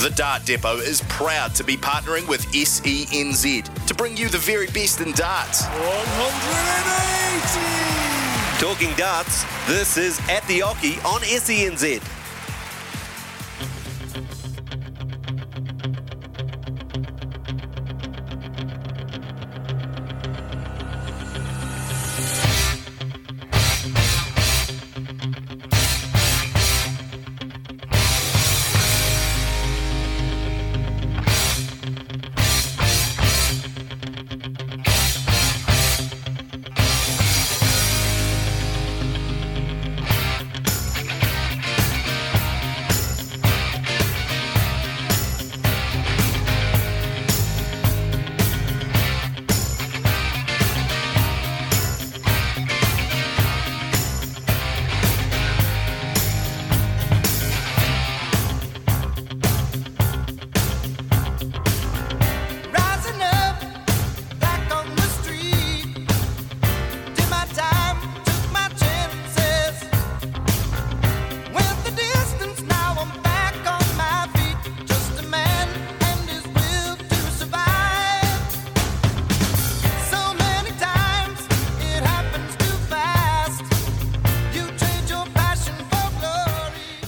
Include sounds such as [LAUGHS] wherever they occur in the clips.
The Dart Depot is proud to be partnering with SENZ to bring you the very best in darts. 180! Talking darts, this is At the Oche on SENZ.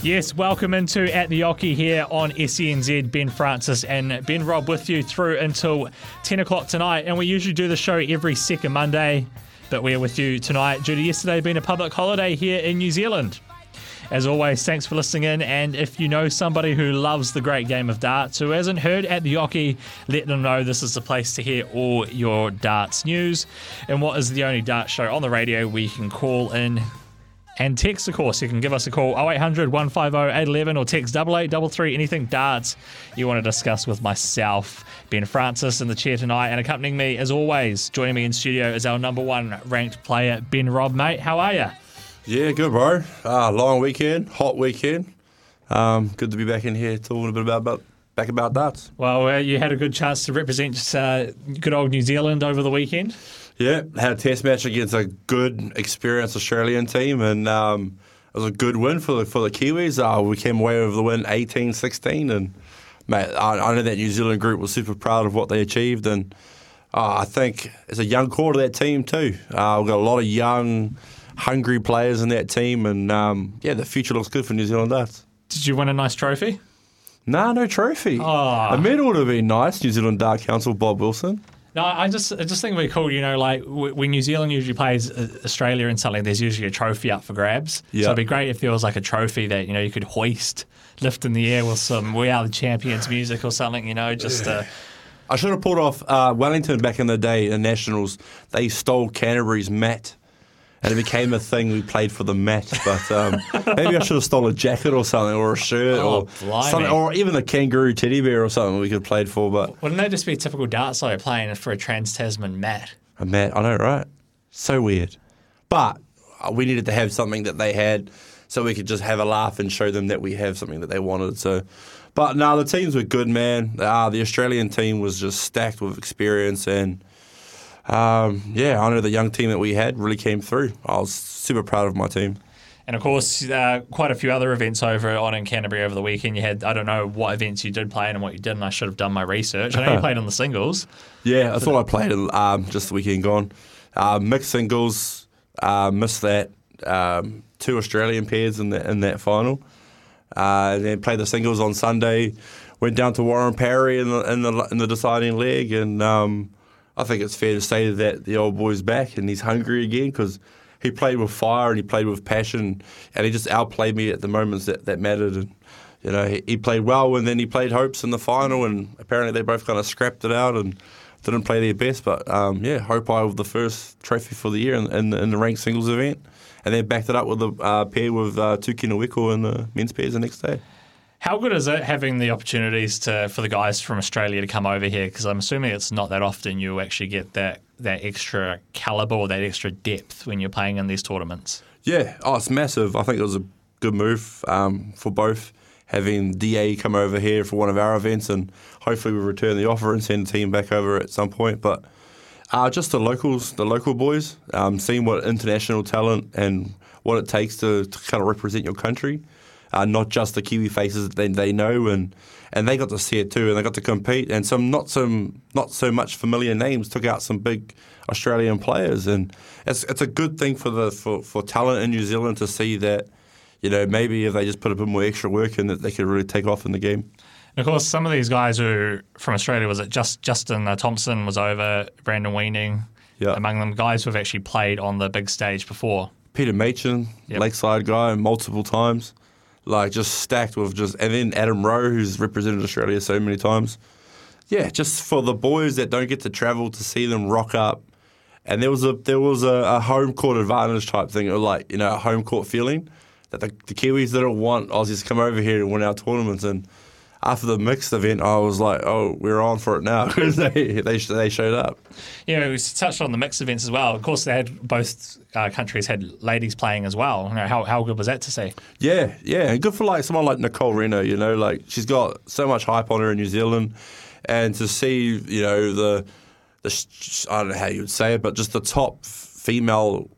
Yes, welcome into At the Oche here on SENZ. Ben Francis and Ben Robb with you through until 10 o'clock tonight. And we usually do the show every second Monday, but we're with you tonight due to yesterday being a public holiday here in New Zealand. As always, thanks for listening in. And if you know somebody who loves the great game of darts, who hasn't heard at the Oche, let them know this is the place to hear all your darts news. And what is the only dart show on the radio you can call in and text, of course, you can give us a call 0800 150 811 or text 8833 anything darts you want to discuss with myself, Ben Francis, in the chair tonight. And accompanying me, as always, joining me in studio is our number one ranked player, Ben Robb. Mate, how are you? Yeah, good, bro. Uh, long weekend, hot weekend. Um, good to be back in here talking a bit about, about back about darts. Well, uh, you had a good chance to represent uh, good old New Zealand over the weekend. Yeah, had a test match against a good, experienced Australian team, and um, it was a good win for the for the Kiwis. Uh, we came away with the win 18-16, and mate, I, I know that New Zealand group was super proud of what they achieved, and uh, I think it's a young core to that team too. Uh, we've got a lot of young, hungry players in that team, and um, yeah, the future looks good for New Zealand darts. Did you win a nice trophy? Nah, no trophy. Ah. A medal would have been nice. New Zealand Dart Council, Bob Wilson. No, I just I just think it'd be cool. You know, like w- when New Zealand usually plays uh, Australia in something, there's usually a trophy up for grabs. Yeah. So it'd be great if there was like a trophy that you know you could hoist, lift in the air with some "We Are the Champions" music or something. You know, just uh, I should have pulled off uh, Wellington back in the day, the Nationals. They stole Canterbury's mat. And it became a thing. We played for the mat, but um, maybe I should have stole a jacket or something, or a shirt, Oh, or something, or even a kangaroo teddy bear or something we could have played for. But wouldn't that just be a typical dart player playing for a Trans Tasman mat? a mat, I know, right? So weird. But uh, we needed to have something that they had, so we could just have a laugh and show them that we have something that they wanted. So, but no, the teams were good, man. Uh, the Australian team was just stacked with experience, and um, yeah, I know the young team that we had really came through. I was super proud of my team. And of course, uh, quite a few other events over on in Canterbury over the weekend. You had I don't know what events you did play in and what you didn't. I should have done my research. I know you [LAUGHS] played on the singles. Yeah, I thought I played um, just the weekend gone. Uh, mixed singles, uh, missed that. Um, two Australian pairs in, the, in that final. Uh, and then played the singles on Sunday. Went down to Warren Parry in the in the, in the deciding leg, and um, I think it's fair to say that the old boy's back and he's hungry again because he played with fire and he played with passion, and he just outplayed me at the moments that, that mattered. And you know, he, he played well, and then he played hopes in the final, and apparently they both kind of scrapped it out and didn't play their best. But um, yeah, Haupai with the first trophy for the year in, in, in the ranked singles event, and then backed it up with a uh, pair with uh, Tuki Nawiko in the men's pairs the next day. How good is it having the opportunities to for the guys from Australia to come over here? Because I'm assuming it's not that often you actually get that that extra caliber or that extra depth when you're playing in these tournaments. Yeah, oh, it's massive. I think it was a good move um, for both having DA come over here for one of our events, and hopefully we return the offer and send the team back over at some point. But uh, just the locals, the local boys, um, seeing what international talent and what it takes to, to kind of represent your country. Uh, not just the Kiwi faces that they, they know, and and they got to see it too, and they got to compete, and some not some not so much familiar names took out some big Australian players, and it's it's a good thing for the for, for talent in New Zealand to see that. You know, maybe if they just put a bit more extra work in, that they could really take off in the game. And of course, some of these guys who from Australia was it just Justin uh, Thompson was over, Brandon Weaning, Yeah. among them guys who have actually played on the big stage before. Peter Machin, Yep. Lakeside guy, multiple times, like just stacked with just, and then Adam Rowe, who's represented Australia so many times. Yeah, just for the boys that don't get to travel to see them rock up, and there was a there was a, a home court advantage type thing, or like you know a home court feeling that the, the Kiwis didn't want Aussies to come over here and win our tournaments. And after the mixed event, I was like, oh, we're on for it now because [LAUGHS] they, they they showed up. Yeah, we touched on the mixed events as well. Of course, they had both uh, countries had ladies playing as well. You know, how how good was that to see? Yeah, yeah, and good for like someone like Nicole Regnaud. You know, like she's got so much hype on her in New Zealand, and to see you know the the I don't know how you would say it, but just the top female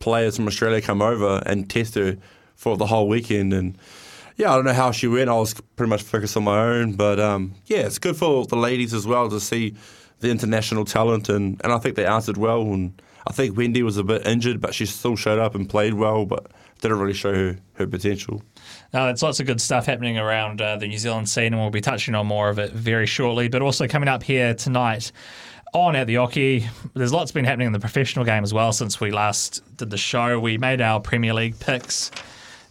players from Australia come over and test her for the whole weekend and. Yeah, I don't know how she went. I was pretty much focused on my own, but um, yeah, it's good for the ladies as well to see the international talent, and, and I think they answered well. And I think Wendy was a bit injured, but she still showed up and played well, but didn't really show her, her potential. Uh, there's lots of good stuff happening around uh, the New Zealand scene, and we'll be touching on more of it very shortly. But also coming up here tonight on at the Oche, there's lots been happening in the professional game as well since we last did the show. We made our Premier League picks.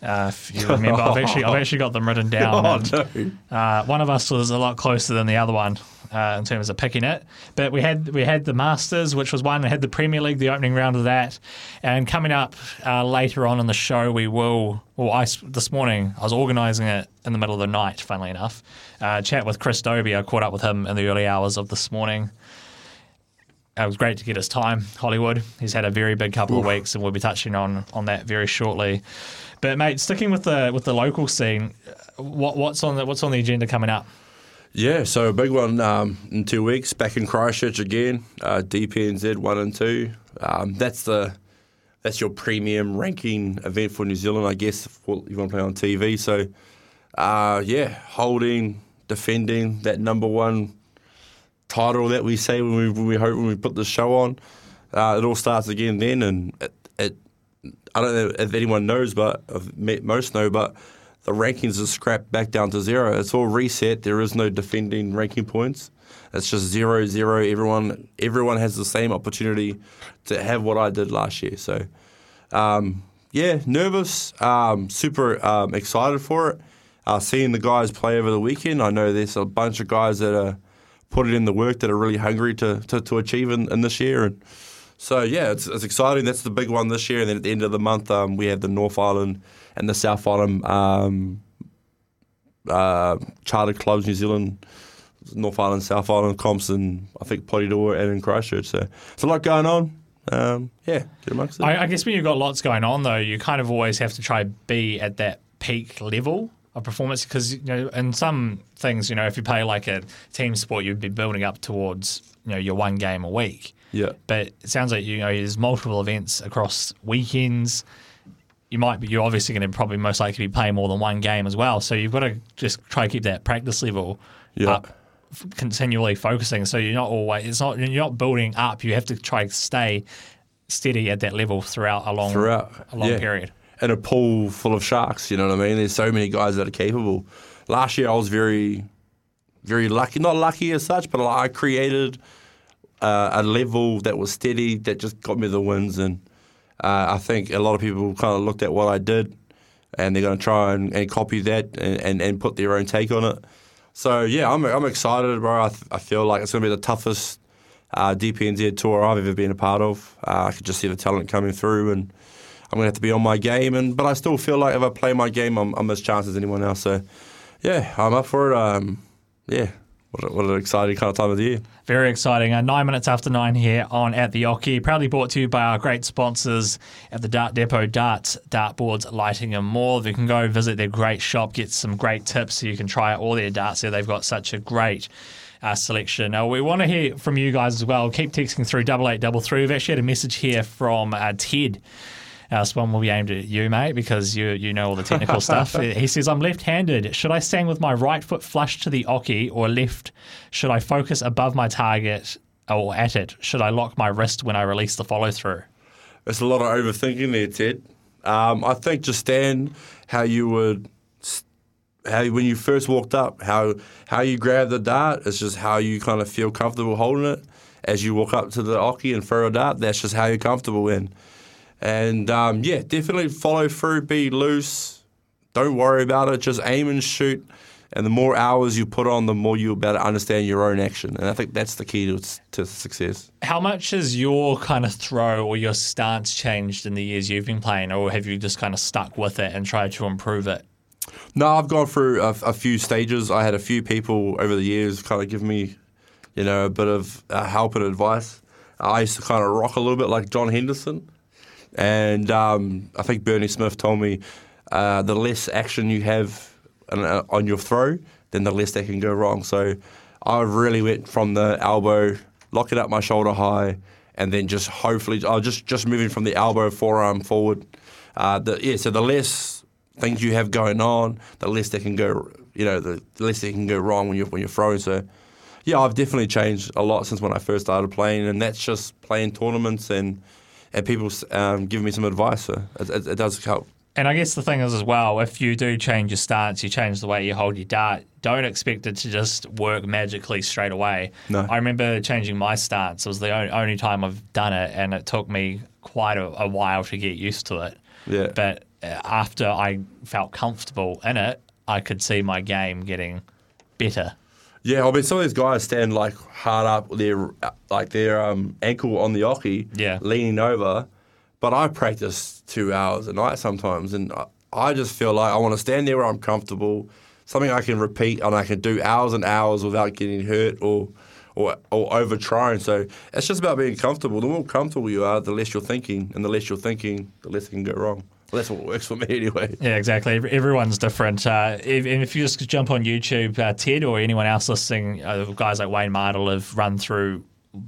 Uh, if you remember, I've actually I've actually got them written down. [LAUGHS] Oh, and, no. uh, one of us was a lot closer than the other one uh, in terms of picking it. But we had we had the Masters, which was one. We had the Premier League, the opening round of that, and coming up uh, later on in the show, we will. Well, I this morning I was organising it in the middle of the night. Funnily enough, uh, chat with Chris Dobie. I caught up with him in the early hours of this morning. It was great to get his time, Hollywood. He's had a very big couple of weeks, and we'll be touching on on that very shortly. But mate, sticking with the with the local scene, what what's on the what's on the agenda coming up? Yeah, so a big one um, in two weeks, back in Christchurch again, uh, DPNZ one and two. Um, that's the that's your premium ranking event for New Zealand, I guess, if you want to play on TV. So, uh, yeah, holding, defending that number one title that we say when we, when we hope when we put the show on. Uh, it all starts again then, and it, it I don't know if anyone knows, but most know, but the rankings are scrapped back down to zero. It's all reset. There is no defending ranking points. It's just zero zero. Everyone everyone has the same opportunity to have what I did last year. So um, yeah, nervous, um, super um, excited for it. Uh, seeing the guys play over the weekend, I know there's a bunch of guys that are putting in the work that are really hungry to, to, to achieve in, in this year. And so, yeah, it's, it's exciting. That's the big one this year. And then at the end of the month, um, we have the North Island and the South Island um, uh, chartered clubs, New Zealand, North Island, South Island comps, and I think Potidor and in Christchurch. So it's a lot going on. Um, yeah, get amongst it. I, I guess when you've got lots going on, though, you kind of always have to try be at that peak level of performance because you know in some things, you know, if you play like a team sport, you'd be building up towards you know your one game a week. yeah. But it sounds like you know there's multiple events across weekends. You might be. You're obviously going to probably most likely be playing more than one game as well. So you've got to just try to keep that practice level Yeah. up, continually focusing. So you're not always. It's not. You're not building up. You have to try to stay steady at that level throughout a long throughout a long yeah. period. And a pool full of sharks, you know what I mean? There's so many guys that are capable. Last year I was very, very lucky. Not lucky as such, but I created uh, a level that was steady that just got me the wins. And uh, I think a lot of people kind of looked at what I did and they're going to try and, and copy that and, and, and put their own take on it. So yeah, I'm, I'm excited, bro. I, th- I feel like it's going to be the toughest uh, DPNZ tour I've ever been a part of. Uh, I could just see the talent coming through, and I'm going to have to be on my game. And but I still feel like if I play my game, I'm, I'm as chance as anyone else. So yeah, I'm up for it. Um, yeah, what, what an exciting kind of time of the year. Very exciting. Uh, nine minutes after nine here on At the Oche. Proudly brought to you by our great sponsors at the Dart Depot, Darts, Dartboards, Lighting and more. You can go visit their great shop, get some great tips so you can try all their darts there. They've got such a great uh, selection. Now, we want to hear from you guys as well. Keep texting through 8833. We've actually had a message here from uh, Ted. Uh, this one will be aimed at you, mate, because you you know all the technical [LAUGHS] stuff. He says, I'm left handed. Should I stand with my right foot flush to the oche or left? Should I focus above my target or at it? Should I lock my wrist when I release the follow through? It's a lot of overthinking there, Ted. Um, I think just stand how you would, s- how when you first walked up, how how you grab the dart is just how you kind of feel comfortable holding it. As you walk up to the oche and throw a dart, that's just how you're comfortable in. And um, yeah, definitely follow through, be loose, don't worry about it, just aim and shoot. And the more hours you put on, the more you'll be able to understand your own action. And I think that's the key to, to success. How much has your kind of throw or your stance changed in the years you've been playing, or have you just kind of stuck with it and tried to improve it? No, I've gone through a, a few stages. I had a few people over the years kind of give me, you know, a bit of uh, help and advice. I used to kind of rock a little bit like John Henderson, and um, I think Bernie Smith told me uh, the less action you have on, uh, your throw, then the less that can go wrong. So I really went from the elbow, lock it up my shoulder high, and then just hopefully, I was just just moving from the elbow forearm forward. Uh, the, yeah, so the less things you have going on, the less that can go, you know, the, the less that can go wrong when you're when you're throwing. So, yeah, I've definitely changed a lot since when I first started playing, and that's just playing tournaments and and people um, giving me some advice. So it, it, it does help. And I guess the thing is as well, if you do change your stance, you change the way you hold your dart, don't expect it to just work magically straight away. No. I remember changing my stance. It was the only, only time I've done it, and it took me quite a, a while to get used to it. Yeah. But uh, after I felt comfortable in it, I could see my game getting better. Yeah, I mean, some of these guys stand like hard up, their like their um, ankle on the oche, Yeah. leaning over. But I practice two hours a night sometimes, and I, I just feel like I want to stand there where I'm comfortable, something I can repeat and I can do hours and hours without getting hurt or or, or over trying. So it's just about being comfortable. The more comfortable you are, the less you're thinking, and the less you're thinking, the less it can go wrong. Well, that's what works for me anyway. Yeah, exactly. Everyone's different. Uh, if, and if you just jump on YouTube, uh, Ted or anyone else listening, uh, guys like Wayne Mardle have run through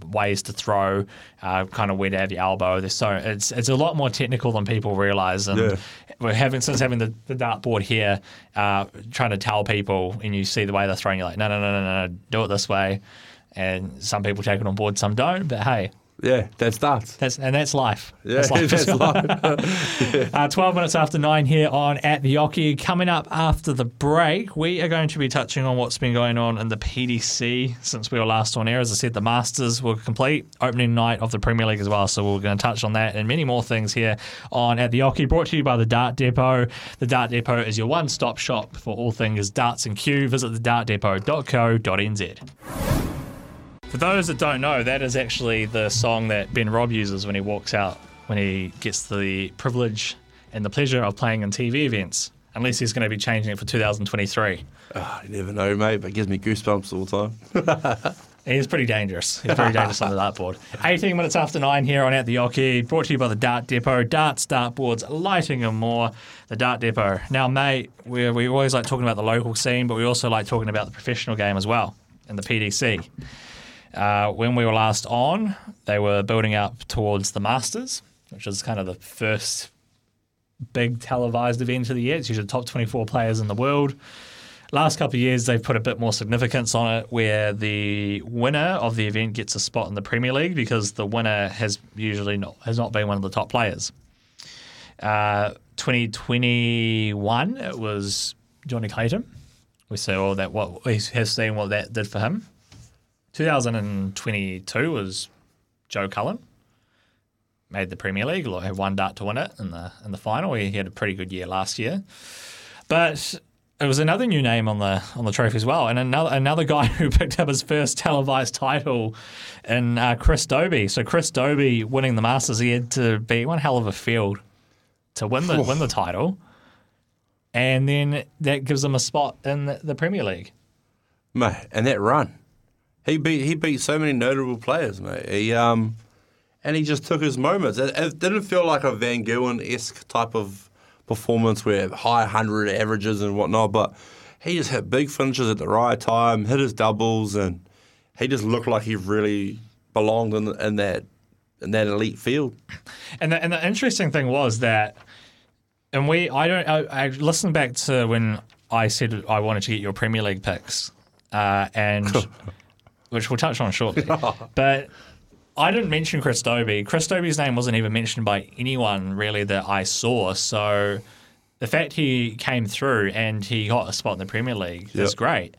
ways to throw, uh, kind of where to have your elbow. There's so it's it's a lot more technical than people realize. And Yeah. we're having since having the, the dartboard here, uh, trying to tell people, and you see the way they're throwing, you're like, no, no, no, no, no, do it this way. And some people take it on board, some don't. But hey, Yeah, that's darts. that's and that's life. Yeah, That's life. [LAUGHS] that's life. [LAUGHS] Uh, 12 minutes after nine here on At the Oche. Coming up after the break, we are going to be touching on what's been going on in the PDC since we were last on air. As I said, the Masters were complete, opening night of the Premier League as well. So we're going to touch on that and many more things here on At the Oche. Brought to you by the Dart Depot. The Dart Depot is your one stop shop for all things darts and cue. Visit the thedartdepot.co.nz. For those that don't know, that is actually the song that Ben Robb uses when he walks out, when he gets the privilege and the pleasure of playing in TV events, unless he's going to be changing it for 2023. Ah, you never know, mate, but it gives me goosebumps all the time. [LAUGHS] He's pretty dangerous. He's very dangerous on the dartboard. 18 minutes after nine here on At the Oche, brought to you by the Dart Depot, darts, dartboards, lighting and more. The Dart Depot. Now, mate, we, we always like talking about the local scene, but we also like talking about the professional game as well, and the PDC. Uh, when we were last on, they were building up towards the Masters, which is kind of the first big televised event of the year. It's usually the top 24 players in the world. Last couple of years, they've put a bit more significance on it, where the winner of the event gets a spot in the Premier League because the winner has usually not has not been one of the top players. Uh, 2021, it was Johnny Clayton. We saw that what we have seen what that did for him. 2022 was Joe Cullen. Made the Premier League, had one dart to win it in the in the final. He had a pretty good year last year, but it was another new name on the on the trophy as well, and another another guy [LAUGHS] who picked up his first televised title in uh, Chris Dobie. So Chris Dobie winning the Masters, he had to be one hell of a field to win the win the title, and then that gives him a spot in the, the Premier League. mate, and that run, he beat he beat so many notable players, mate. He um, and he just took his moments. It, it didn't feel like a Van Gogh esque type of performance where high hundred averages and whatnot, but he just hit big finishes at the right time, hit his doubles, and he just looked like he really belonged in in that in that elite field. [LAUGHS] And the, and the interesting thing was that, and we, I don't, I, I listened back to when I said I wanted to get your Premier League picks, uh, and [LAUGHS] which we'll touch on shortly. [LAUGHS] but I didn't mention Chris Dobie. Chris Dobie's name wasn't even mentioned by anyone really that I saw. So the fact he came through and he got a spot in the Premier League is great.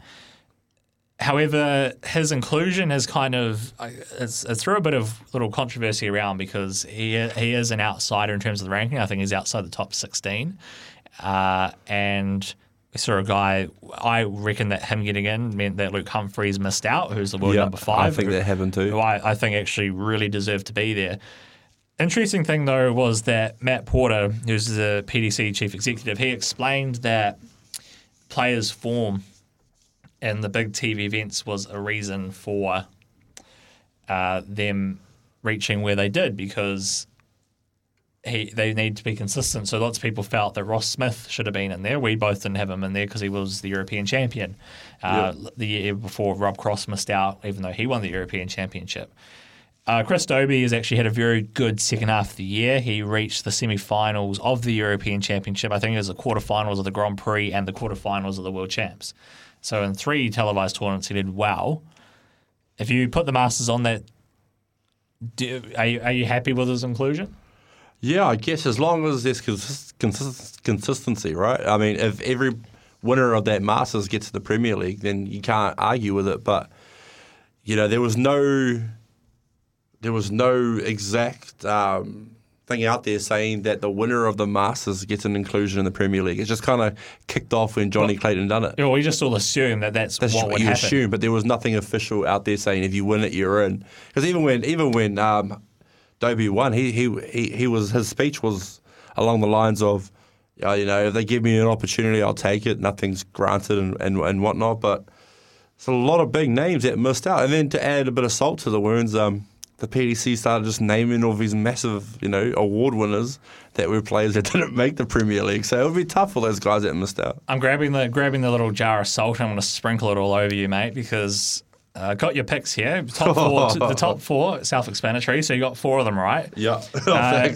However, his inclusion has kind of it's, it's threw a bit of little controversy around because he he is an outsider in terms of the ranking. I think he's outside the top sixteen, uh, and we saw a guy. I reckon that him getting in meant that Luke Humphries missed out, who's the world Yeah, number five. I think who- that happened too. who I, I think actually really deserved to be there. Interesting thing though was that Matt Porter, who's the PDC chief executive, he explained that players' form in the big TV events was a reason for uh, them reaching where they did because he they need to be consistent. So lots of people felt that Ross Smith should have been in there. We both didn't have him in there because he was the European champion uh, the year before. Rob Cross missed out, even though he won the European Championship. Uh, Chris Dobie has actually had a very good second half of the year. He reached the semi-finals of the European Championship. I think it was the quarterfinals of the Grand Prix and the quarterfinals of the World Champs. So in three televised tournaments, he did well. If you put the Masters on that, do, are, you, are you happy with his inclusion? Yeah, I guess as long as there's consist- consist- consistency, right? I mean, if every winner of that Masters gets to the Premier League, then you can't argue with it. But you know, there was no, there was no exact um, thing out there saying that the winner of the Masters gets an inclusion in the Premier League. It just kind of kicked off when Johnny Clayton done it. Yeah, we just all assume that that's, That's what you happen. assume, but there was nothing official out there saying if you win it, you're in. Because even when even when um, Dobie won, he, he he he was his speech was along the lines of, uh, you know, if they give me an opportunity, I'll take it. Nothing's granted and and, and whatnot. But it's a lot of big names that missed out, and then to add a bit of salt to the wounds, um, the PDC started just naming all these massive, you know, award winners that were players that [LAUGHS] didn't make the Premier League. So it would be tough for those guys that missed out. I'm grabbing the grabbing the little jar of salt. I'm going to sprinkle it all over you, mate, because uh, got your picks here. Top four, [LAUGHS] the top four, self-explanatory. So you got four of them right. Yeah, [LAUGHS] Uh,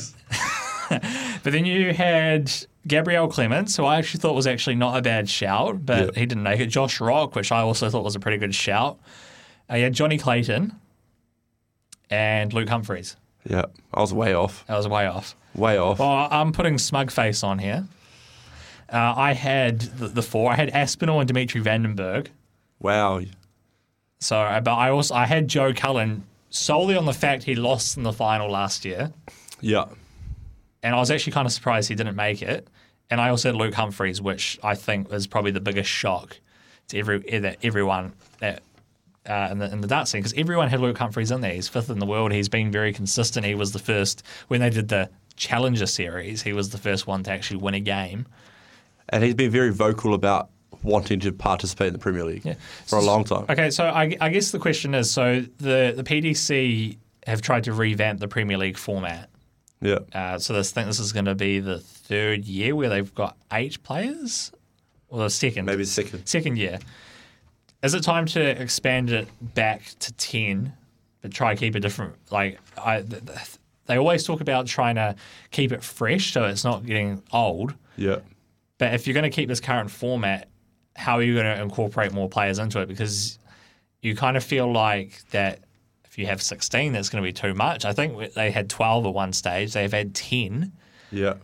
[LAUGHS] But then you had Gabriel Clemens, who I actually thought was actually not a bad shout, but Yeah. he didn't make it. Josh Rock, which I also thought was a pretty good shout. Uh, you had Johnny Clayton and Luke Humphries. Yeah, I was way off. That was way off. Way off. Well, I'm putting smug face on here. Uh, I had the, the four. I had Aspinall and Dimitri Van den Bergh. Wow. So, uh, but I also I had Joe Cullen solely on the fact he lost in the final last year, Yeah. and I was actually kind of surprised he didn't make it. And I also had Luke Humphries, which I think was probably the biggest shock to every that everyone that uh, in the in the dart scene because everyone had Luke Humphries in there. He's fifth in the world. He's been very consistent. He was the first when they did the Challenger series. He was the first one to actually win a game. And he's been very vocal about wanting to participate in the Premier League Yeah. for a long time. Okay, so I, I guess the question is: so the the PDC have tried to revamp the Premier League format. Yeah. Uh, so this think this is going to be the third year where they've got eight players, or the second, Maybe second. second year. Is it time to expand it back to ten, but try to keep it different? Like I, th- th- they always talk about trying to keep it fresh so it's not getting old. Yeah. But if you're going to keep this current format, how are you going to incorporate more players into it? Because you kind of feel like that if you have 16, that's going to be too much. I think they had 12 at one stage. They've had 10, Yeah.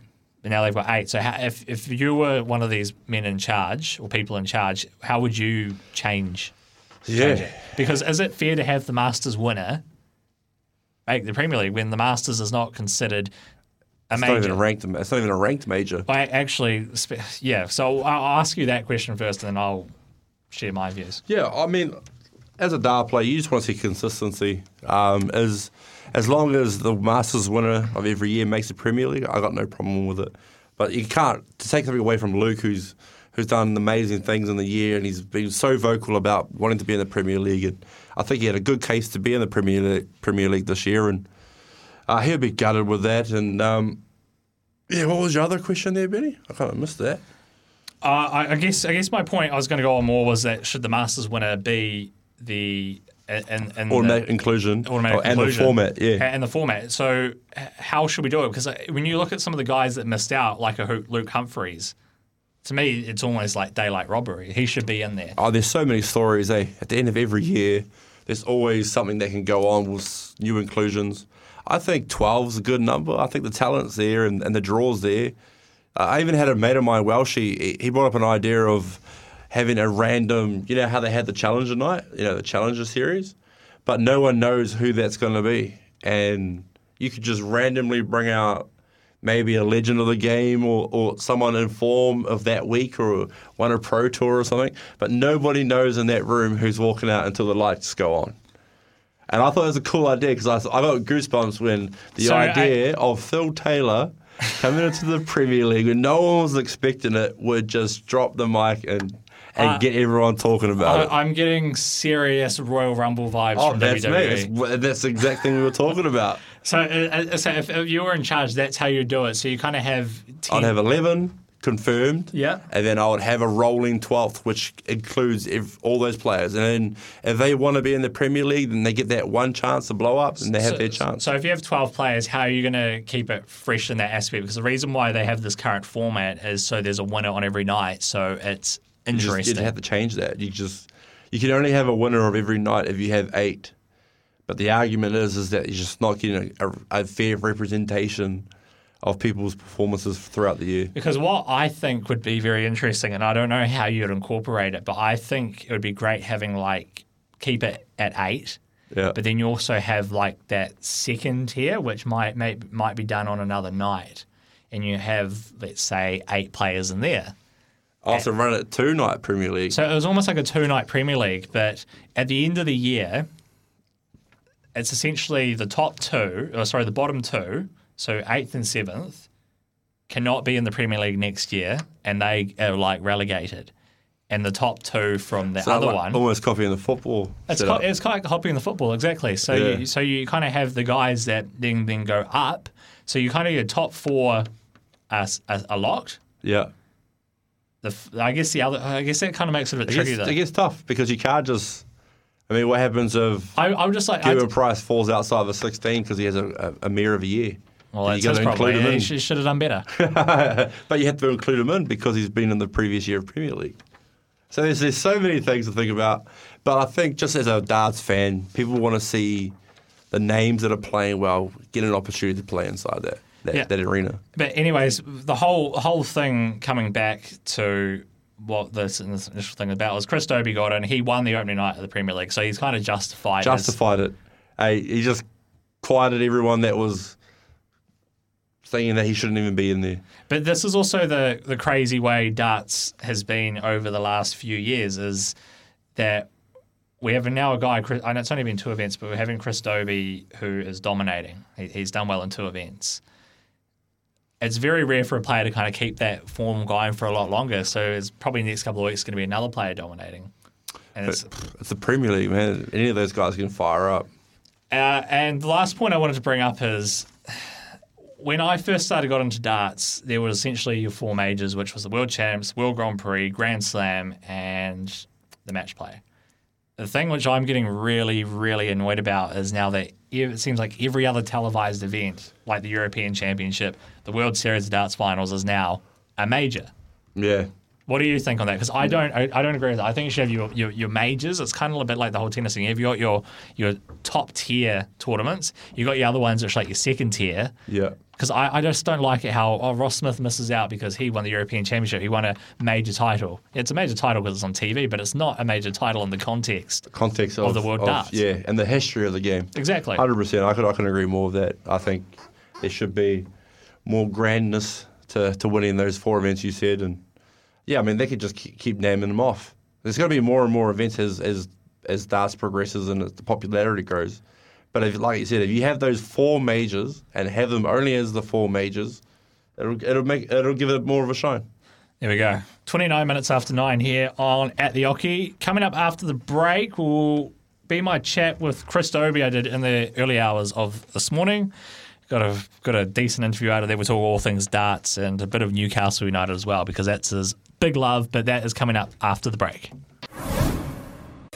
but now they've got eight. So how, if if you were one of these men in charge or people in charge, how would you change? change Yeah. it? Because is it fair to have the Masters winner make the Premier League when the Masters is not considered It's major? not even a ranked. It's not even a ranked major. I actually, yeah. So I'll ask you that question first, and then I'll share my views. Yeah, I mean, as a dart player, you just want to see consistency. Um, as as long as the Masters winner of every year makes the Premier League, I got no problem with it. But you can't to take something away from Luke, who's who's done amazing things in the year, and he's been so vocal about wanting to be in the Premier League. And I think he had a good case to be in the Premier League, Premier League this year, and uh, he'll be gutted with that. And um, yeah, what was your other question there, Benny? I kind of missed that. Uh, I, I guess I guess my point I was going to go on more was that should the Masters winner be the and, and Automatic the, inclusion. automatic Oh, and the format, yeah. and the format. So how should we do it? Because uh, when you look at some of the guys that missed out, like a Luke Humphries, to me it's almost like daylight robbery. He should be in there. Oh, there's so many stories, eh? At the end of every year, there's always something that can go on with new inclusions. I think 12 is a good number. I think the talent's there and, and the draw's there. Uh, I even had a mate of mine, Welshie, he- he brought up an idea of having a random, you know how they had the Challenger night, you know, the Challenger series, but no one knows who that's going to be. And you could just randomly bring out maybe a legend of the game or, or someone in form of that week or won a pro tour or something, but nobody knows in that room who's walking out until the lights go on. And I thought it was a cool idea because I, I got goosebumps when the So I- idea of Phil Taylor coming into the Premier League when no one was expecting it would just drop the mic and and Uh, get everyone talking about it. I, I'm getting serious Royal Rumble vibes Oh, from that's me. That's, that's the exact thing we were talking about. [LAUGHS] So, uh, uh, so if, if you were in charge, that's how you do it. So you kind of have. 10, I'd have 11 confirmed. Yeah. And then I would have a rolling 12th, which includes ev- all those players. And then if they want to be in the Premier League, then they get that one chance to blow up and they have so, their chance. So if you have 12 players, how are you going to keep it fresh in that aspect? Because the reason why they have this current format is so there's a winner on every night. So it's you just, interesting. you'd have to change that. You just you can only have a winner of every night if you have eight. But the argument is is that you're just not getting a, a, a fair representation of people's performances throughout the year. Because what I think would be very interesting, and I don't know how you'd incorporate it, but I think it would be great having like keep it at eight. Yeah. But then you also have like that second tier, which might may, might be done on another night, and you have let's say eight players in there. Also run it two night Premier League. So it was almost like a two night Premier League, but at the end of the year, it's essentially the top two, or sorry, the bottom two, so eighth and seventh, cannot be in the Premier League next year, and they are like relegated. And the top two from the So other like one, almost copying the football. it's kind, it's kind of hopping the football, exactly. So Yeah. you, so you kind of have the guys that then then go up. So you kind of your top four are, are, are locked. yeah. The f- I guess the other I guess that kind of makes it a bit It tricky. gets, though. it gets tough because you can't just. I mean, what happens if I, I'm just like Gerwyn Price falls outside of a 16 because he has a, a, a mirror of a year? Well, that's his problem. include him He in? should, have done better. [LAUGHS] but you have to include him in because he's been in the previous year of Premier League. So there's, there's so many things to think about. But I think just as a darts fan, people want to see the names that are playing well get an opportunity to play inside that that, Yeah. that arena. But anyways, the whole whole thing coming back to what this, this initial thing about was Chris Dobie got in. He won the opening night of the Premier League, so he's kind of justified. his- Justified it. Hey, he just quieted everyone that was thinking that he shouldn't even be in there. But this is also the the crazy way darts has been over the last few years is that we have now a guy. I know it's only been two events, but we're having Chris Dobie who is dominating. He, he's done well in two events. It's very rare for a player to kind of keep that form going for a lot longer. So it's probably the next couple of weeks going to be another player dominating. And it's, It's the Premier League, man. Any of those guys can fire up. Uh, and the last point I wanted to bring up is when I first started got into darts, there was essentially your four majors, which was the World Champs, World Grand Prix, Grand Slam, and the match play. The thing which I'm getting really, really annoyed about is now that it seems like every other televised event, like the European Championship, the World Series of Darts Finals, is now a major. Yeah. What do you think on that? Because I mm. don't, I, I don't agree with that. I think you should have your, your, your majors. It's kind of a bit like the whole tennis thing. You've got your your top tier tournaments. You got your other ones which are like your second tier. Yeah. Because I, I just don't like it how oh, Ross Smith misses out because he won the European Championship. He won a major title. It's a major title because it's on TV, but it's not a major title in the context. Context of, the world darts. Yeah, and the history of the game. Exactly. Hundred percent. I could I can agree more with that. I think there should be more grandness to, to winning those four events you said, and yeah, I mean they could just keep, naming them off. There's going to be more and more events as as as darts progresses and the popularity grows. But if, like you said, if you have those four majors and have them only as the four majors, it'll it'll make it'll give it more of a shine. There we go. 29 minutes after nine here on At the Oche. Coming up after the break will be my chat with Chris Dobie I did in the early hours of this morning. Got a got a decent interview out of there. We talk all things darts and a bit of Newcastle United as well because that's his big love. But that is coming up after the break.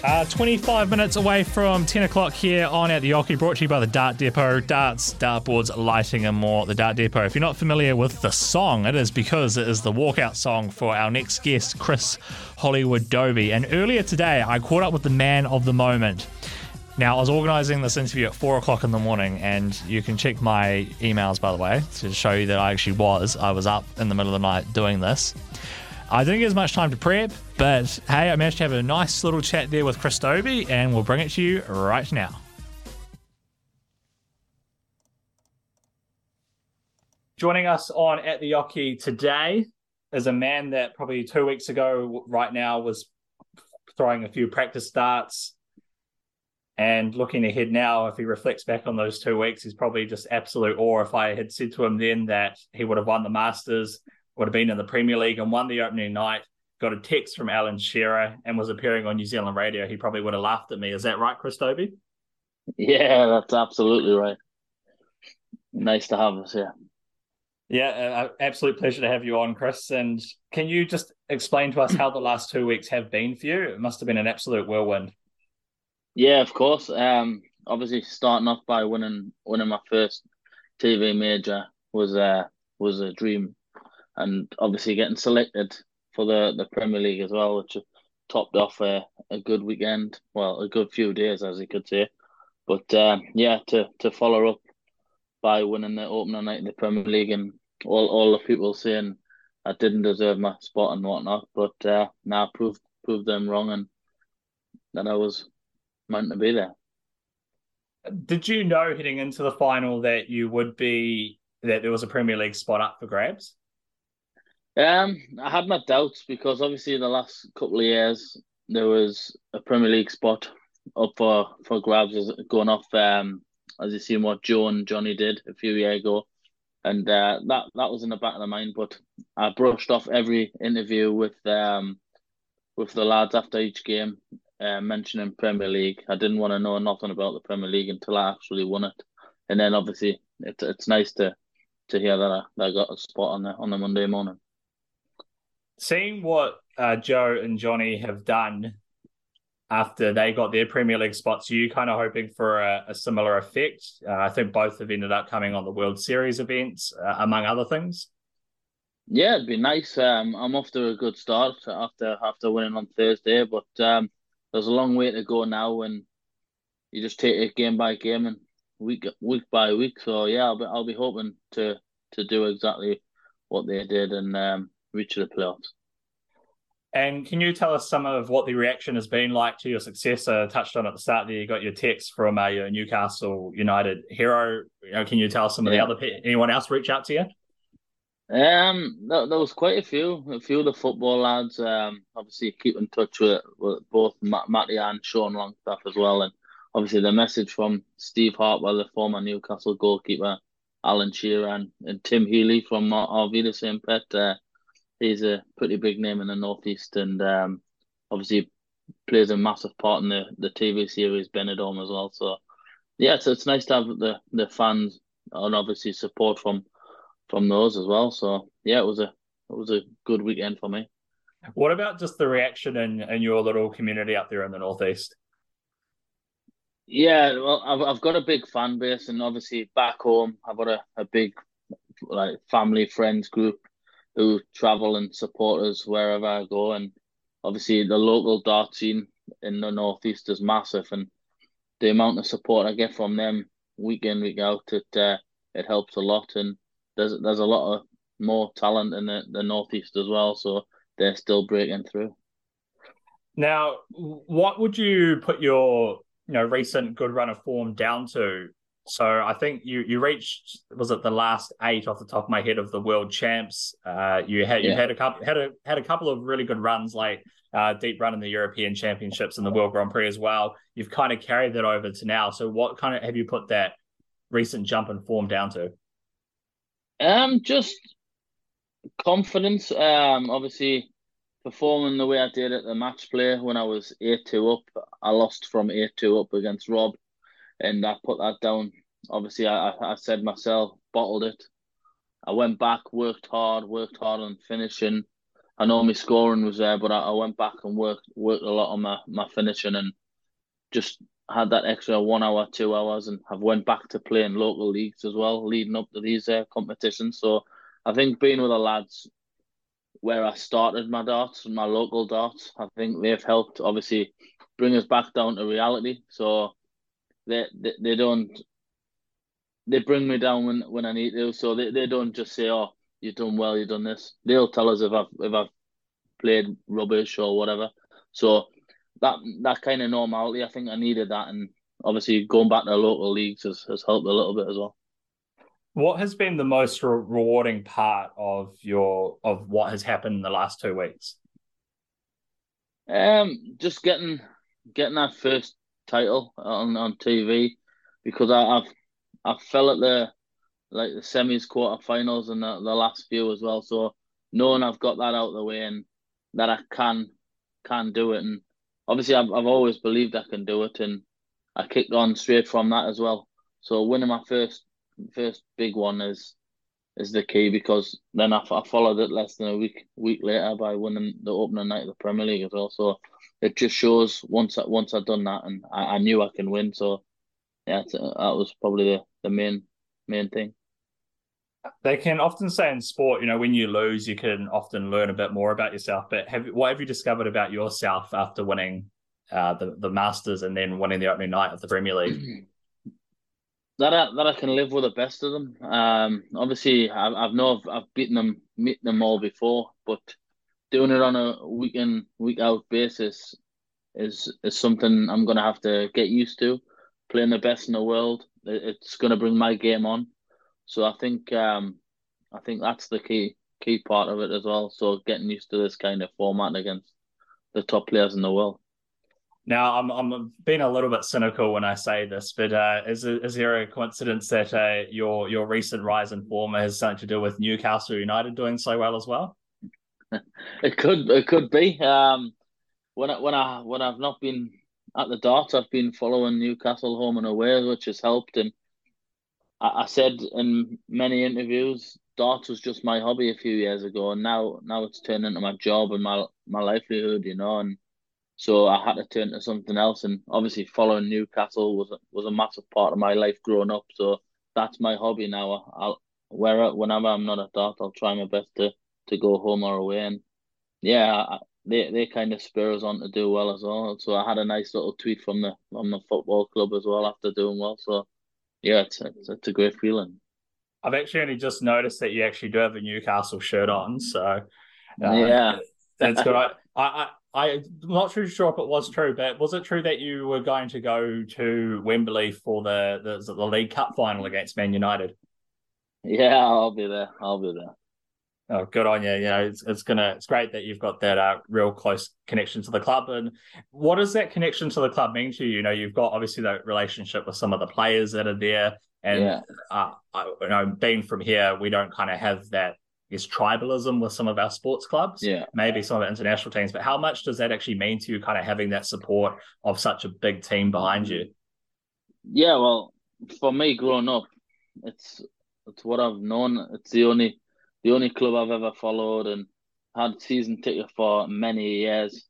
Uh, 25 minutes away from 10 o'clock here on At the Oche, brought to you by the Dart Depot. Darts, dartboards, lighting, and more. The Dart Depot. If you're not familiar with the song, it is because it is the walkout song for our next guest, Chris Hollywood Dobie. And earlier today, I caught up with the man of the moment. Now, I was organising this interview at 4 o'clock in the morning, and you can check my emails, by the way, to show you that I actually was. I was up in the middle of the night doing this. I didn't get as much time to prep, but hey, I managed to have a nice little chat there with Chris Dobie, and we'll bring it to you right now. Joining us on At the Oche today is a man that probably two weeks ago, right now, was throwing a few practice starts. And looking ahead now, if he reflects back on those two weeks, he's probably just absolute awe. If I had said to him then that he would have won the Masters, would have been in the Premier League and won the opening night, got a text from Alan Shearer and was appearing on New Zealand radio, he probably would have laughed at me. Is that right, Chris Dobie? Yeah, that's absolutely right. Nice to have us here. Yeah, uh, absolute pleasure to have you on, Chris. And can you just explain to us how the last two weeks have been for you? It must have been an absolute whirlwind. Yeah, of course. Um, obviously starting off by winning winning my first TV major was uh was a dream, and obviously getting selected for the the Premier League as well, which topped off a, a good weekend. Well, a good few days, as you could say. But um, yeah, to to follow up by winning the opening night in the Premier League and all all the people saying I didn't deserve my spot and whatnot, but uh, now proved proved them wrong and that I was meant to be there. Did you know heading into the final that you would be that there was a Premier League spot up for grabs? Um, I had my doubts because obviously in the last couple of years there was a Premier League spot up for for grabs as going off. Um, as you seen what Joe and Johnny did a few years ago, and uh, that that was in the back of the mind. But I brushed off every interview with um with the lads after each game, uh, mentioning Premier League. I didn't want to know nothing about the Premier League until I actually won it, and then obviously it's it's nice to to hear that I, that I got a spot on the on the Monday morning. Seeing what uh, Joe and Johnny have done after they got their Premier League spots, you kind of hoping for a, a similar effect? Uh, I think both have ended up coming on the World Series events, uh, among other things. Yeah, it'd be nice. Um, I'm off to a good start after after winning on Thursday, but um, there's a long way to go now, and you just take it game by game and week week by week. So yeah, I'll be I'll be hoping to to do exactly what they did and um, reach the playoffs. And can you tell us some of what the reaction has been like to your success? I touched on at the start there. You got your text from uh, your Newcastle United hero. You know, can you tell us some of Yeah. the other pe- anyone else reach out to you? Um, there, there was quite a few, a few of the football lads. Um, obviously keep in touch with, with both Matt, Matty and Sean Longstaff as well, and obviously the message from Steve Hartwell, the former Newcastle goalkeeper, Alan Shearer, and, and Tim Healy from Auf Wiedersehen, Pet. Uh, he's a pretty big name in the northeast, and um, obviously plays a massive part in the, the TV series Benidorm as well. So yeah, it's it's nice to have the the fans and obviously support from from those as well. So yeah, it was a it was a good weekend for me. What about just the reaction in, in your little community up there in the Northeast? Yeah, well, I've I've got a big fan base, and obviously back home, I've got a, a big like family friends group who travel and support us wherever I go, and obviously the local dart scene in the northeast is massive, and the amount of support I get from them week in week out, it uh, it helps a lot, and there's there's a lot of more talent in the, the northeast as well, so they're still breaking through. Now, what would you put your you know recent good run of form down to? So I think you you reached was it the last eight off the top of my head of the world champs. Uh, you had you Yeah. had a couple had a had a couple of really good runs like uh, deep run in the European Championships and the World Grand Prix as well. You've kind of carried that over to now. So what kind of have you put that recent jump in form down to? Um, just confidence. Um, obviously performing the way I did at the match play when I was eight two up. I lost from eight two up against Rob, and I put that down. Obviously, I I said myself bottled it. I went back, worked hard, worked hard on finishing. I know my scoring was there, but I, I went back and worked worked a lot on my, my finishing and just had that extra one hour, two hours, and have went back to playing local leagues as well, leading up to these uh, competitions. So I think being with the lads where I started my darts, my local darts, I think they've helped obviously bring us back down to reality. So they they, they don't they bring me down when, when I need to. So they, they don't just say, "Oh, you've done well, you've done this." They'll tell us if I've if I've played rubbish or whatever. So that that kind of normality, I think I needed that, and obviously going back to local leagues has, has helped a little bit as well. What has been the most re- rewarding part of your of what has happened in the last two weeks? Um, just getting getting that first title on on TV because I, I've I fell at the like the semis, quarterfinals, and the, the last few as well. So knowing I've got that out of the way and that I can can do it, and obviously I've I've always believed I can do it, and I kicked on straight from that as well. So winning my first first big one is is the key because then I, I followed it less than a week week later by winning the opening night of the Premier League as well. So it just shows once I, once I've done that and I, I knew I can win. So yeah, uh, that was probably the, the main main thing. They can often say in sport, you know, when you lose, you can often learn a bit more about yourself. But have what have you discovered about yourself after winning uh, the the Masters and then winning the opening night of the Premier League? [CLEARS THROAT] that I, that I can live with the best of them. Um, obviously, I, I've know I've, known I've beaten them, beaten them all before, but doing it on a week in week out basis is is something I'm gonna have to get used to. Playing the best in the world, it's gonna bring my game on. So I think um, I think that's the key key part of it as well. So getting used to this kind of format against the top players in the world. Now, I'm I'm being a little bit cynical when I say this, but uh, is is there a coincidence that uh, your your recent rise in form has something to do with Newcastle United doing so well as well? [LAUGHS] it could it could be. Um, when I, when I when I've not been at the darts, I've been following Newcastle home and away, which has helped. And I, I said in many interviews, darts was just my hobby a few years ago, and now now it's turned into my job and my my livelihood, you know. And so I had to turn to something else, and obviously following Newcastle was a, was a massive part of my life growing up. So that's my hobby now. I'll where whenever I'm not at dart, I'll try my best to to go home or away, and yeah, they they kind of spur us on to do well as well. So I had a nice little tweet from the from the football club as well after doing well. So yeah, it's it's, it's a great feeling. I've actually only just noticed that you actually do have a Newcastle shirt on, so uh, yeah, that's good. I, I I'm not too sure if it was true, but was it true that you were going to go to Wembley for the the, the League Cup final against Man United? Yeah, I'll be there. I'll be there. Oh, good on you. You know, it's, it's gonna it's great that you've got that uh, real close connection to the club. And what does that connection to the club mean to you? You know, you've got obviously that relationship with some of the players that are there, and Yeah. uh, I, you know, being from here, we don't kind of have that. Is tribalism with some of our sports clubs, Yeah. maybe some of our international teams, but how much does that actually mean to you, kind of having that support of such a big team behind you? Yeah, well, for me growing up, it's it's what I've known. It's the only the only club I've ever followed and had season ticket for many years.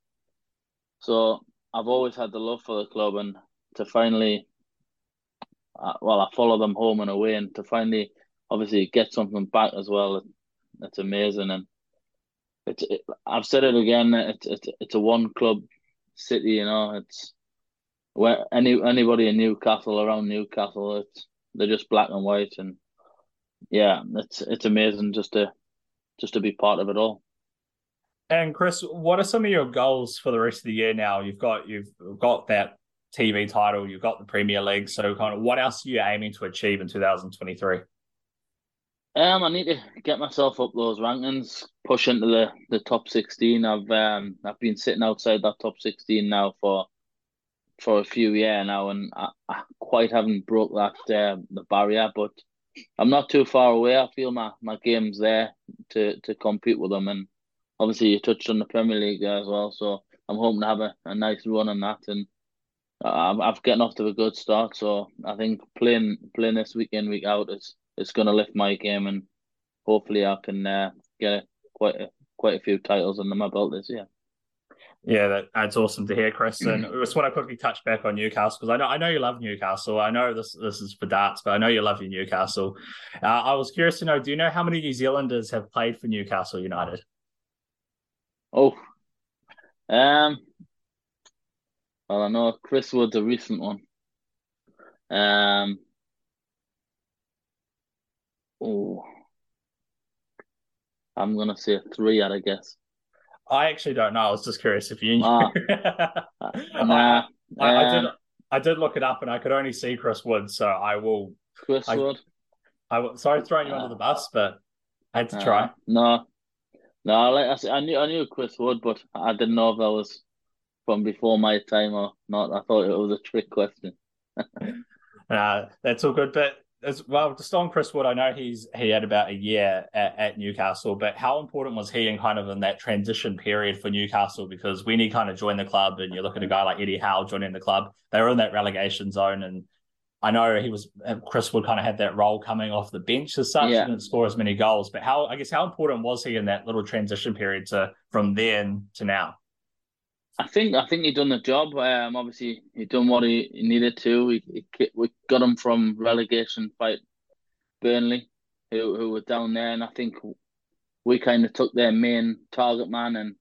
So I've always had the love for the club, and to finally, uh, well, I follow them home and away, and to finally, obviously, get something back as well, it, it's amazing. And it's it, I've said it again. It's it's it's a one club city, you know. It's where any anybody in Newcastle around Newcastle, it's they're just black and white, and yeah, it's it's amazing just to just to be part of it all. And Chris, what are some of your goals for the rest of the year now? You've got you've got that TV title, you've got the Premier League. So kind of what else are you aiming to achieve in 2023? Um, I need to get myself up those rankings, push into the, the top sixteen. I've um I've been sitting outside that top sixteen now for for a few years now, and I, I quite haven't broke that uh, the barrier. But I'm not too far away. I feel my, my game's there to, to compete with them, and obviously you touched on the Premier League there as well. So I'm hoping to have a, a nice run on that, and I've I've getting off to a good start. So I think playing playing this week in week out is is going to lift my game, and hopefully I can uh, get quite a quite a few titles under my belt this year. Yeah, that, that's awesome to hear, Chris. And I just want to quickly touch back on Newcastle because I know I know you love Newcastle. I know this this is for darts, but I know you love your Newcastle. Uh, I was curious to know: Do you know how many New Zealanders have played for Newcastle United? Oh, um, well, I know Chris Wood's a recent one. Um, oh, I'm gonna say three, I'd guess. I actually don't know. I was just curious if you knew. Ah. [LAUGHS] Nah, I, I did. um, I did look it up, and I could only see Chris Wood, so I will. Chris I- Wood. I sorry throwing you under the bus, but I had to try. Uh, no, no. Like I said, I knew I knew Chris Wood, but I didn't know if that was from before my time or not. I thought it was a trick question. [LAUGHS] Uh, that's all good. But as well, just on Chris Wood, I know he's he had about a year at, at Newcastle, but how important was he in kind of in that transition period for Newcastle? Because when he kind of joined the club, and you look at a guy like Eddie Howe joining the club, they were in that relegation zone, and I know he was uh, Chris Wood kind of had that role coming off the bench as such, Yeah. and didn't score as many goals. But how I guess how important was he in that little transition period to from then to now? I think I think he done the job. Um, obviously he done what he, he needed to. He, he we got him from relegation fight Burnley, who who were down there, and I think we kind of took their main target man and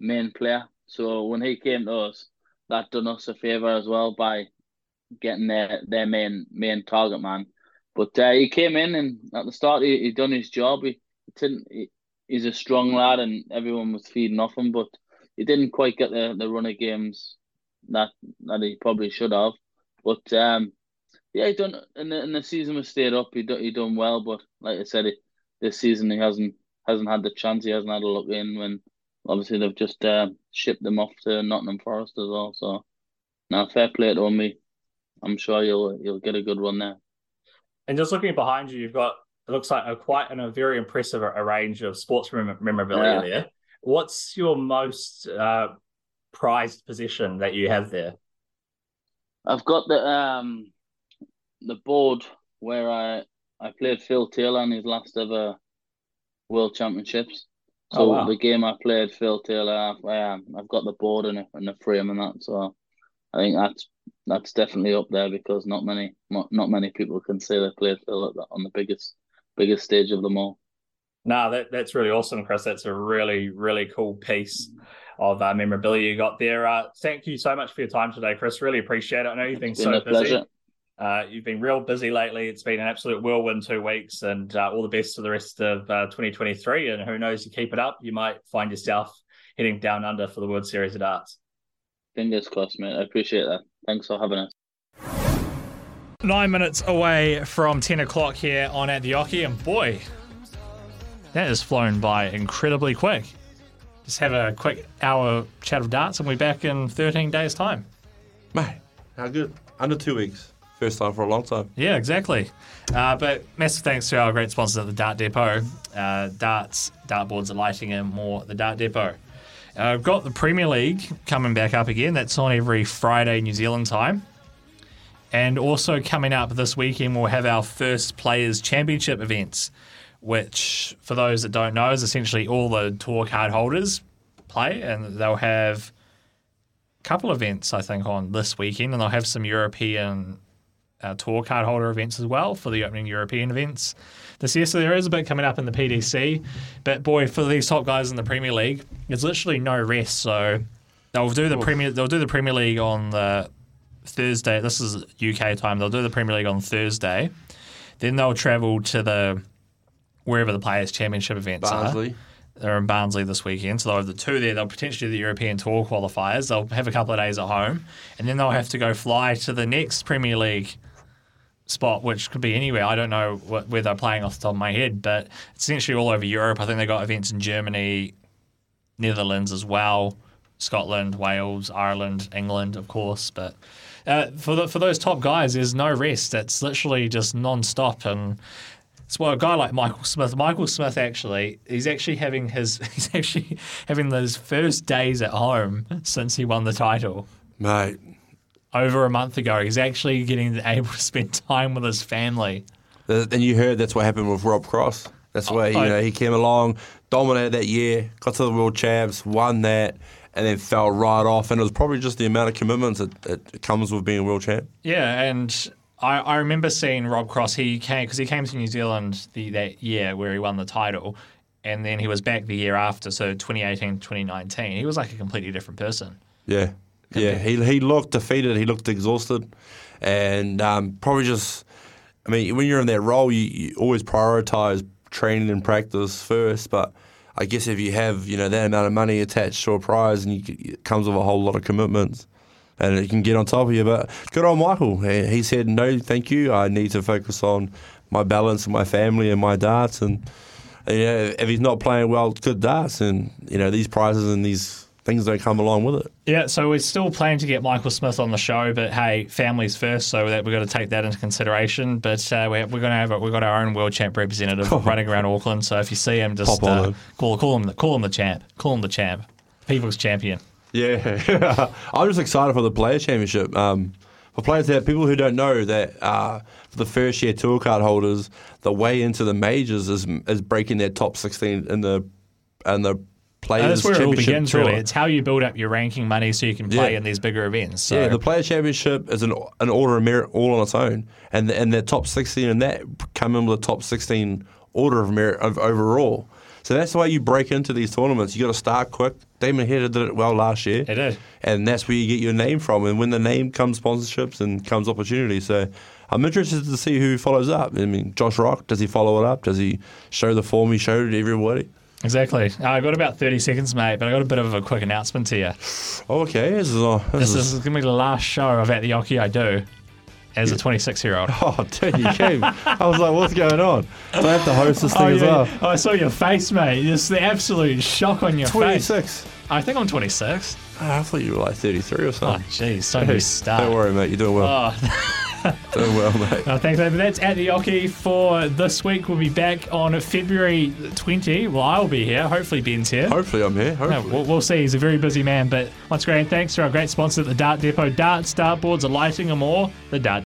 main player. So when he came to us, that done us a favour as well by getting their their main main target man. But uh, he came in and at the start he, he done his job. He, he didn't. He, he's a strong lad and everyone was feeding off him, but he didn't quite get the, the run of games that that he probably should have. But um, yeah, he done in the in the season we stayed up. He done, he done well, but like I said, he, this season he hasn't hasn't had the chance. He hasn't had a look in when obviously they've just uh, shipped them off to Nottingham Forest as well. So now fair play to. He- I'm sure you'll you'll get a good one there. And just looking behind you, you've got it looks like a quite and a very impressive a, a range of sports memorabilia Yeah. there. What's your most uh, prized position that you have there? I've got the um the board where I I played Phil Taylor in his last ever World Championships. So Oh, wow. the game I played Phil Taylor, I've, um, I've got the board and, and the frame and that. So I think that's that's definitely up there because not many not, not many people can say they played Phil on the biggest biggest stage of them all. No, that that's really awesome, Chris. That's a really really cool piece of uh, memorabilia you got there. Uh, thank you so much for your time today, Chris. Really appreciate it. I know you've been, been so busy. pleasure. Uh, you've been real busy lately. It's been an absolute whirlwind two weeks, and uh, all the best for the rest of uh, 2023. And who knows, you keep it up, you might find yourself heading down under for the World Series of Darts. Fingers crossed, mate. I appreciate that. Thanks for having us. Nine minutes away from 10 o'clock here on At the Oche, and boy, that has flown by incredibly quick. Just have a quick hour chat of darts, and we're back in 13 days' time. Mate, how good? Under two weeks. First time for a long time. Yeah, exactly. Uh, but massive thanks to our great sponsors at the Dart Depot. Uh, darts, dartboards lighting and more. The Dart Depot. Uh, I've got the Premier League coming back up again. That's on every Friday New Zealand time. And also coming up this weekend, we'll have our first Players Championship events, which, for those that don't know, is essentially all the tour card holders play, and they'll have a couple events, I think, on this weekend, and they'll have some European uh, tour card holder events as well for the opening European events this year. So there is a bit coming up in the PDC. But boy, for these top guys in the Premier League, there's literally no rest. So they'll do the Premier they'll do the Premier League on the Thursday. This is UK time. They'll do the Premier League on Thursday. Then they'll travel to the wherever the Players Championship events are. They're in Barnsley this weekend, so they'll have the two there. They'll potentially do the European Tour qualifiers. They'll have a couple of days at home, and then they'll have to go fly to the next Premier League spot, which could be anywhere. I don't know what, where they're playing off the top of my head, but essentially all over Europe. I think they've got events in Germany, Netherlands as well, Scotland, Wales, Ireland, England, of course. But uh, for the, for those top guys, there's no rest. It's literally just non-stop and. So a guy like Michael Smith, Michael Smith actually, he's actually having his, [LAUGHS] he's actually having those first days at home since he won the title Mate, over a month ago. He's actually getting [LAUGHS] able to spend time with his family. and you heard that's what happened with Rob Cross. That's the way you know he came along, dominated that year, got to the world champs, won that, and then fell right off. And it was probably just the amount of commitments that, that comes with being a world champ. Yeah, and I, I remember seeing Rob Cross. He came because he came to New Zealand the, that year where he won the title, and then he was back the year after. So 2018, 2019, he was like a completely different person. Yeah, yeah. He he looked defeated. He looked exhausted, and um, probably just. I mean, when you're in that role, you, you always prioritize training and practice first. But I guess if you have you know that amount of money attached to a prize, and you, it comes with a whole lot of commitments, and it can get on top of you. But good on Michael. He said no, thank you. I need to focus on my balance and my family and my darts and. And, you know, if he's not playing well, good darts, and you know these prizes and these things don't come along with it. Yeah, so we're still planning to get Michael Smith on the show, but hey, families first, so that we've got to take that into consideration. But uh, we're, we're going to have a, we've got our own world champ representative [LAUGHS] running around Auckland. So if you see him, just uh, call call him the call him the champ, call him the champ, people's champion. Yeah, [LAUGHS] I'm just excited for the player championship. Um, for players that people who don't know that uh, for the first year tour card holders, the way into the majors is is breaking their top 16 in the and the players And that's where it all begins, tour. really. It's how you build up your ranking money so you can play Yeah. in these bigger events. So. Yeah, the player championship is an an order of merit all on its own, and the, and the top 16 in that come in with the top 16 order of merit of overall. So that's the way you break into these tournaments. You got to start quick. Damon Heta did it well last year. They did. and that's where you get your name from. And when the name comes sponsorships and comes opportunity. So I'm interested to see who follows up. I mean, Josh Rock, does he follow it up? Does he show the form he showed to everybody? Exactly. Uh, I got about 30 seconds, mate, but I got a bit of a quick announcement to you. Oh, okay, this is, this This is is going to be the last show of At the Oche I do as a 26 year old. [LAUGHS] Oh, dude, you came. I was like, what's going on? Do I have to host this thing Oh, as yeah. well? Oh, I saw your face, mate. Just the absolute shock on your face. 26. I think I'm 26. Oh, I thought you were like 33 or something. Oh, something. jeez, don't be start. Don't worry, mate. You're doing well. Oh, [LAUGHS] Doing well, mate. no, thanks, mate. But that's at the Oche for this week. We'll be back on February 20. Well, I'll be here. Hopefully, Ben's here. Hopefully, I'm here. No, we'll, we'll see. He's a very busy man. But once again, thanks to our great sponsor at the Dart Depot. Darts, dartboards, a lighting, and more. The Dart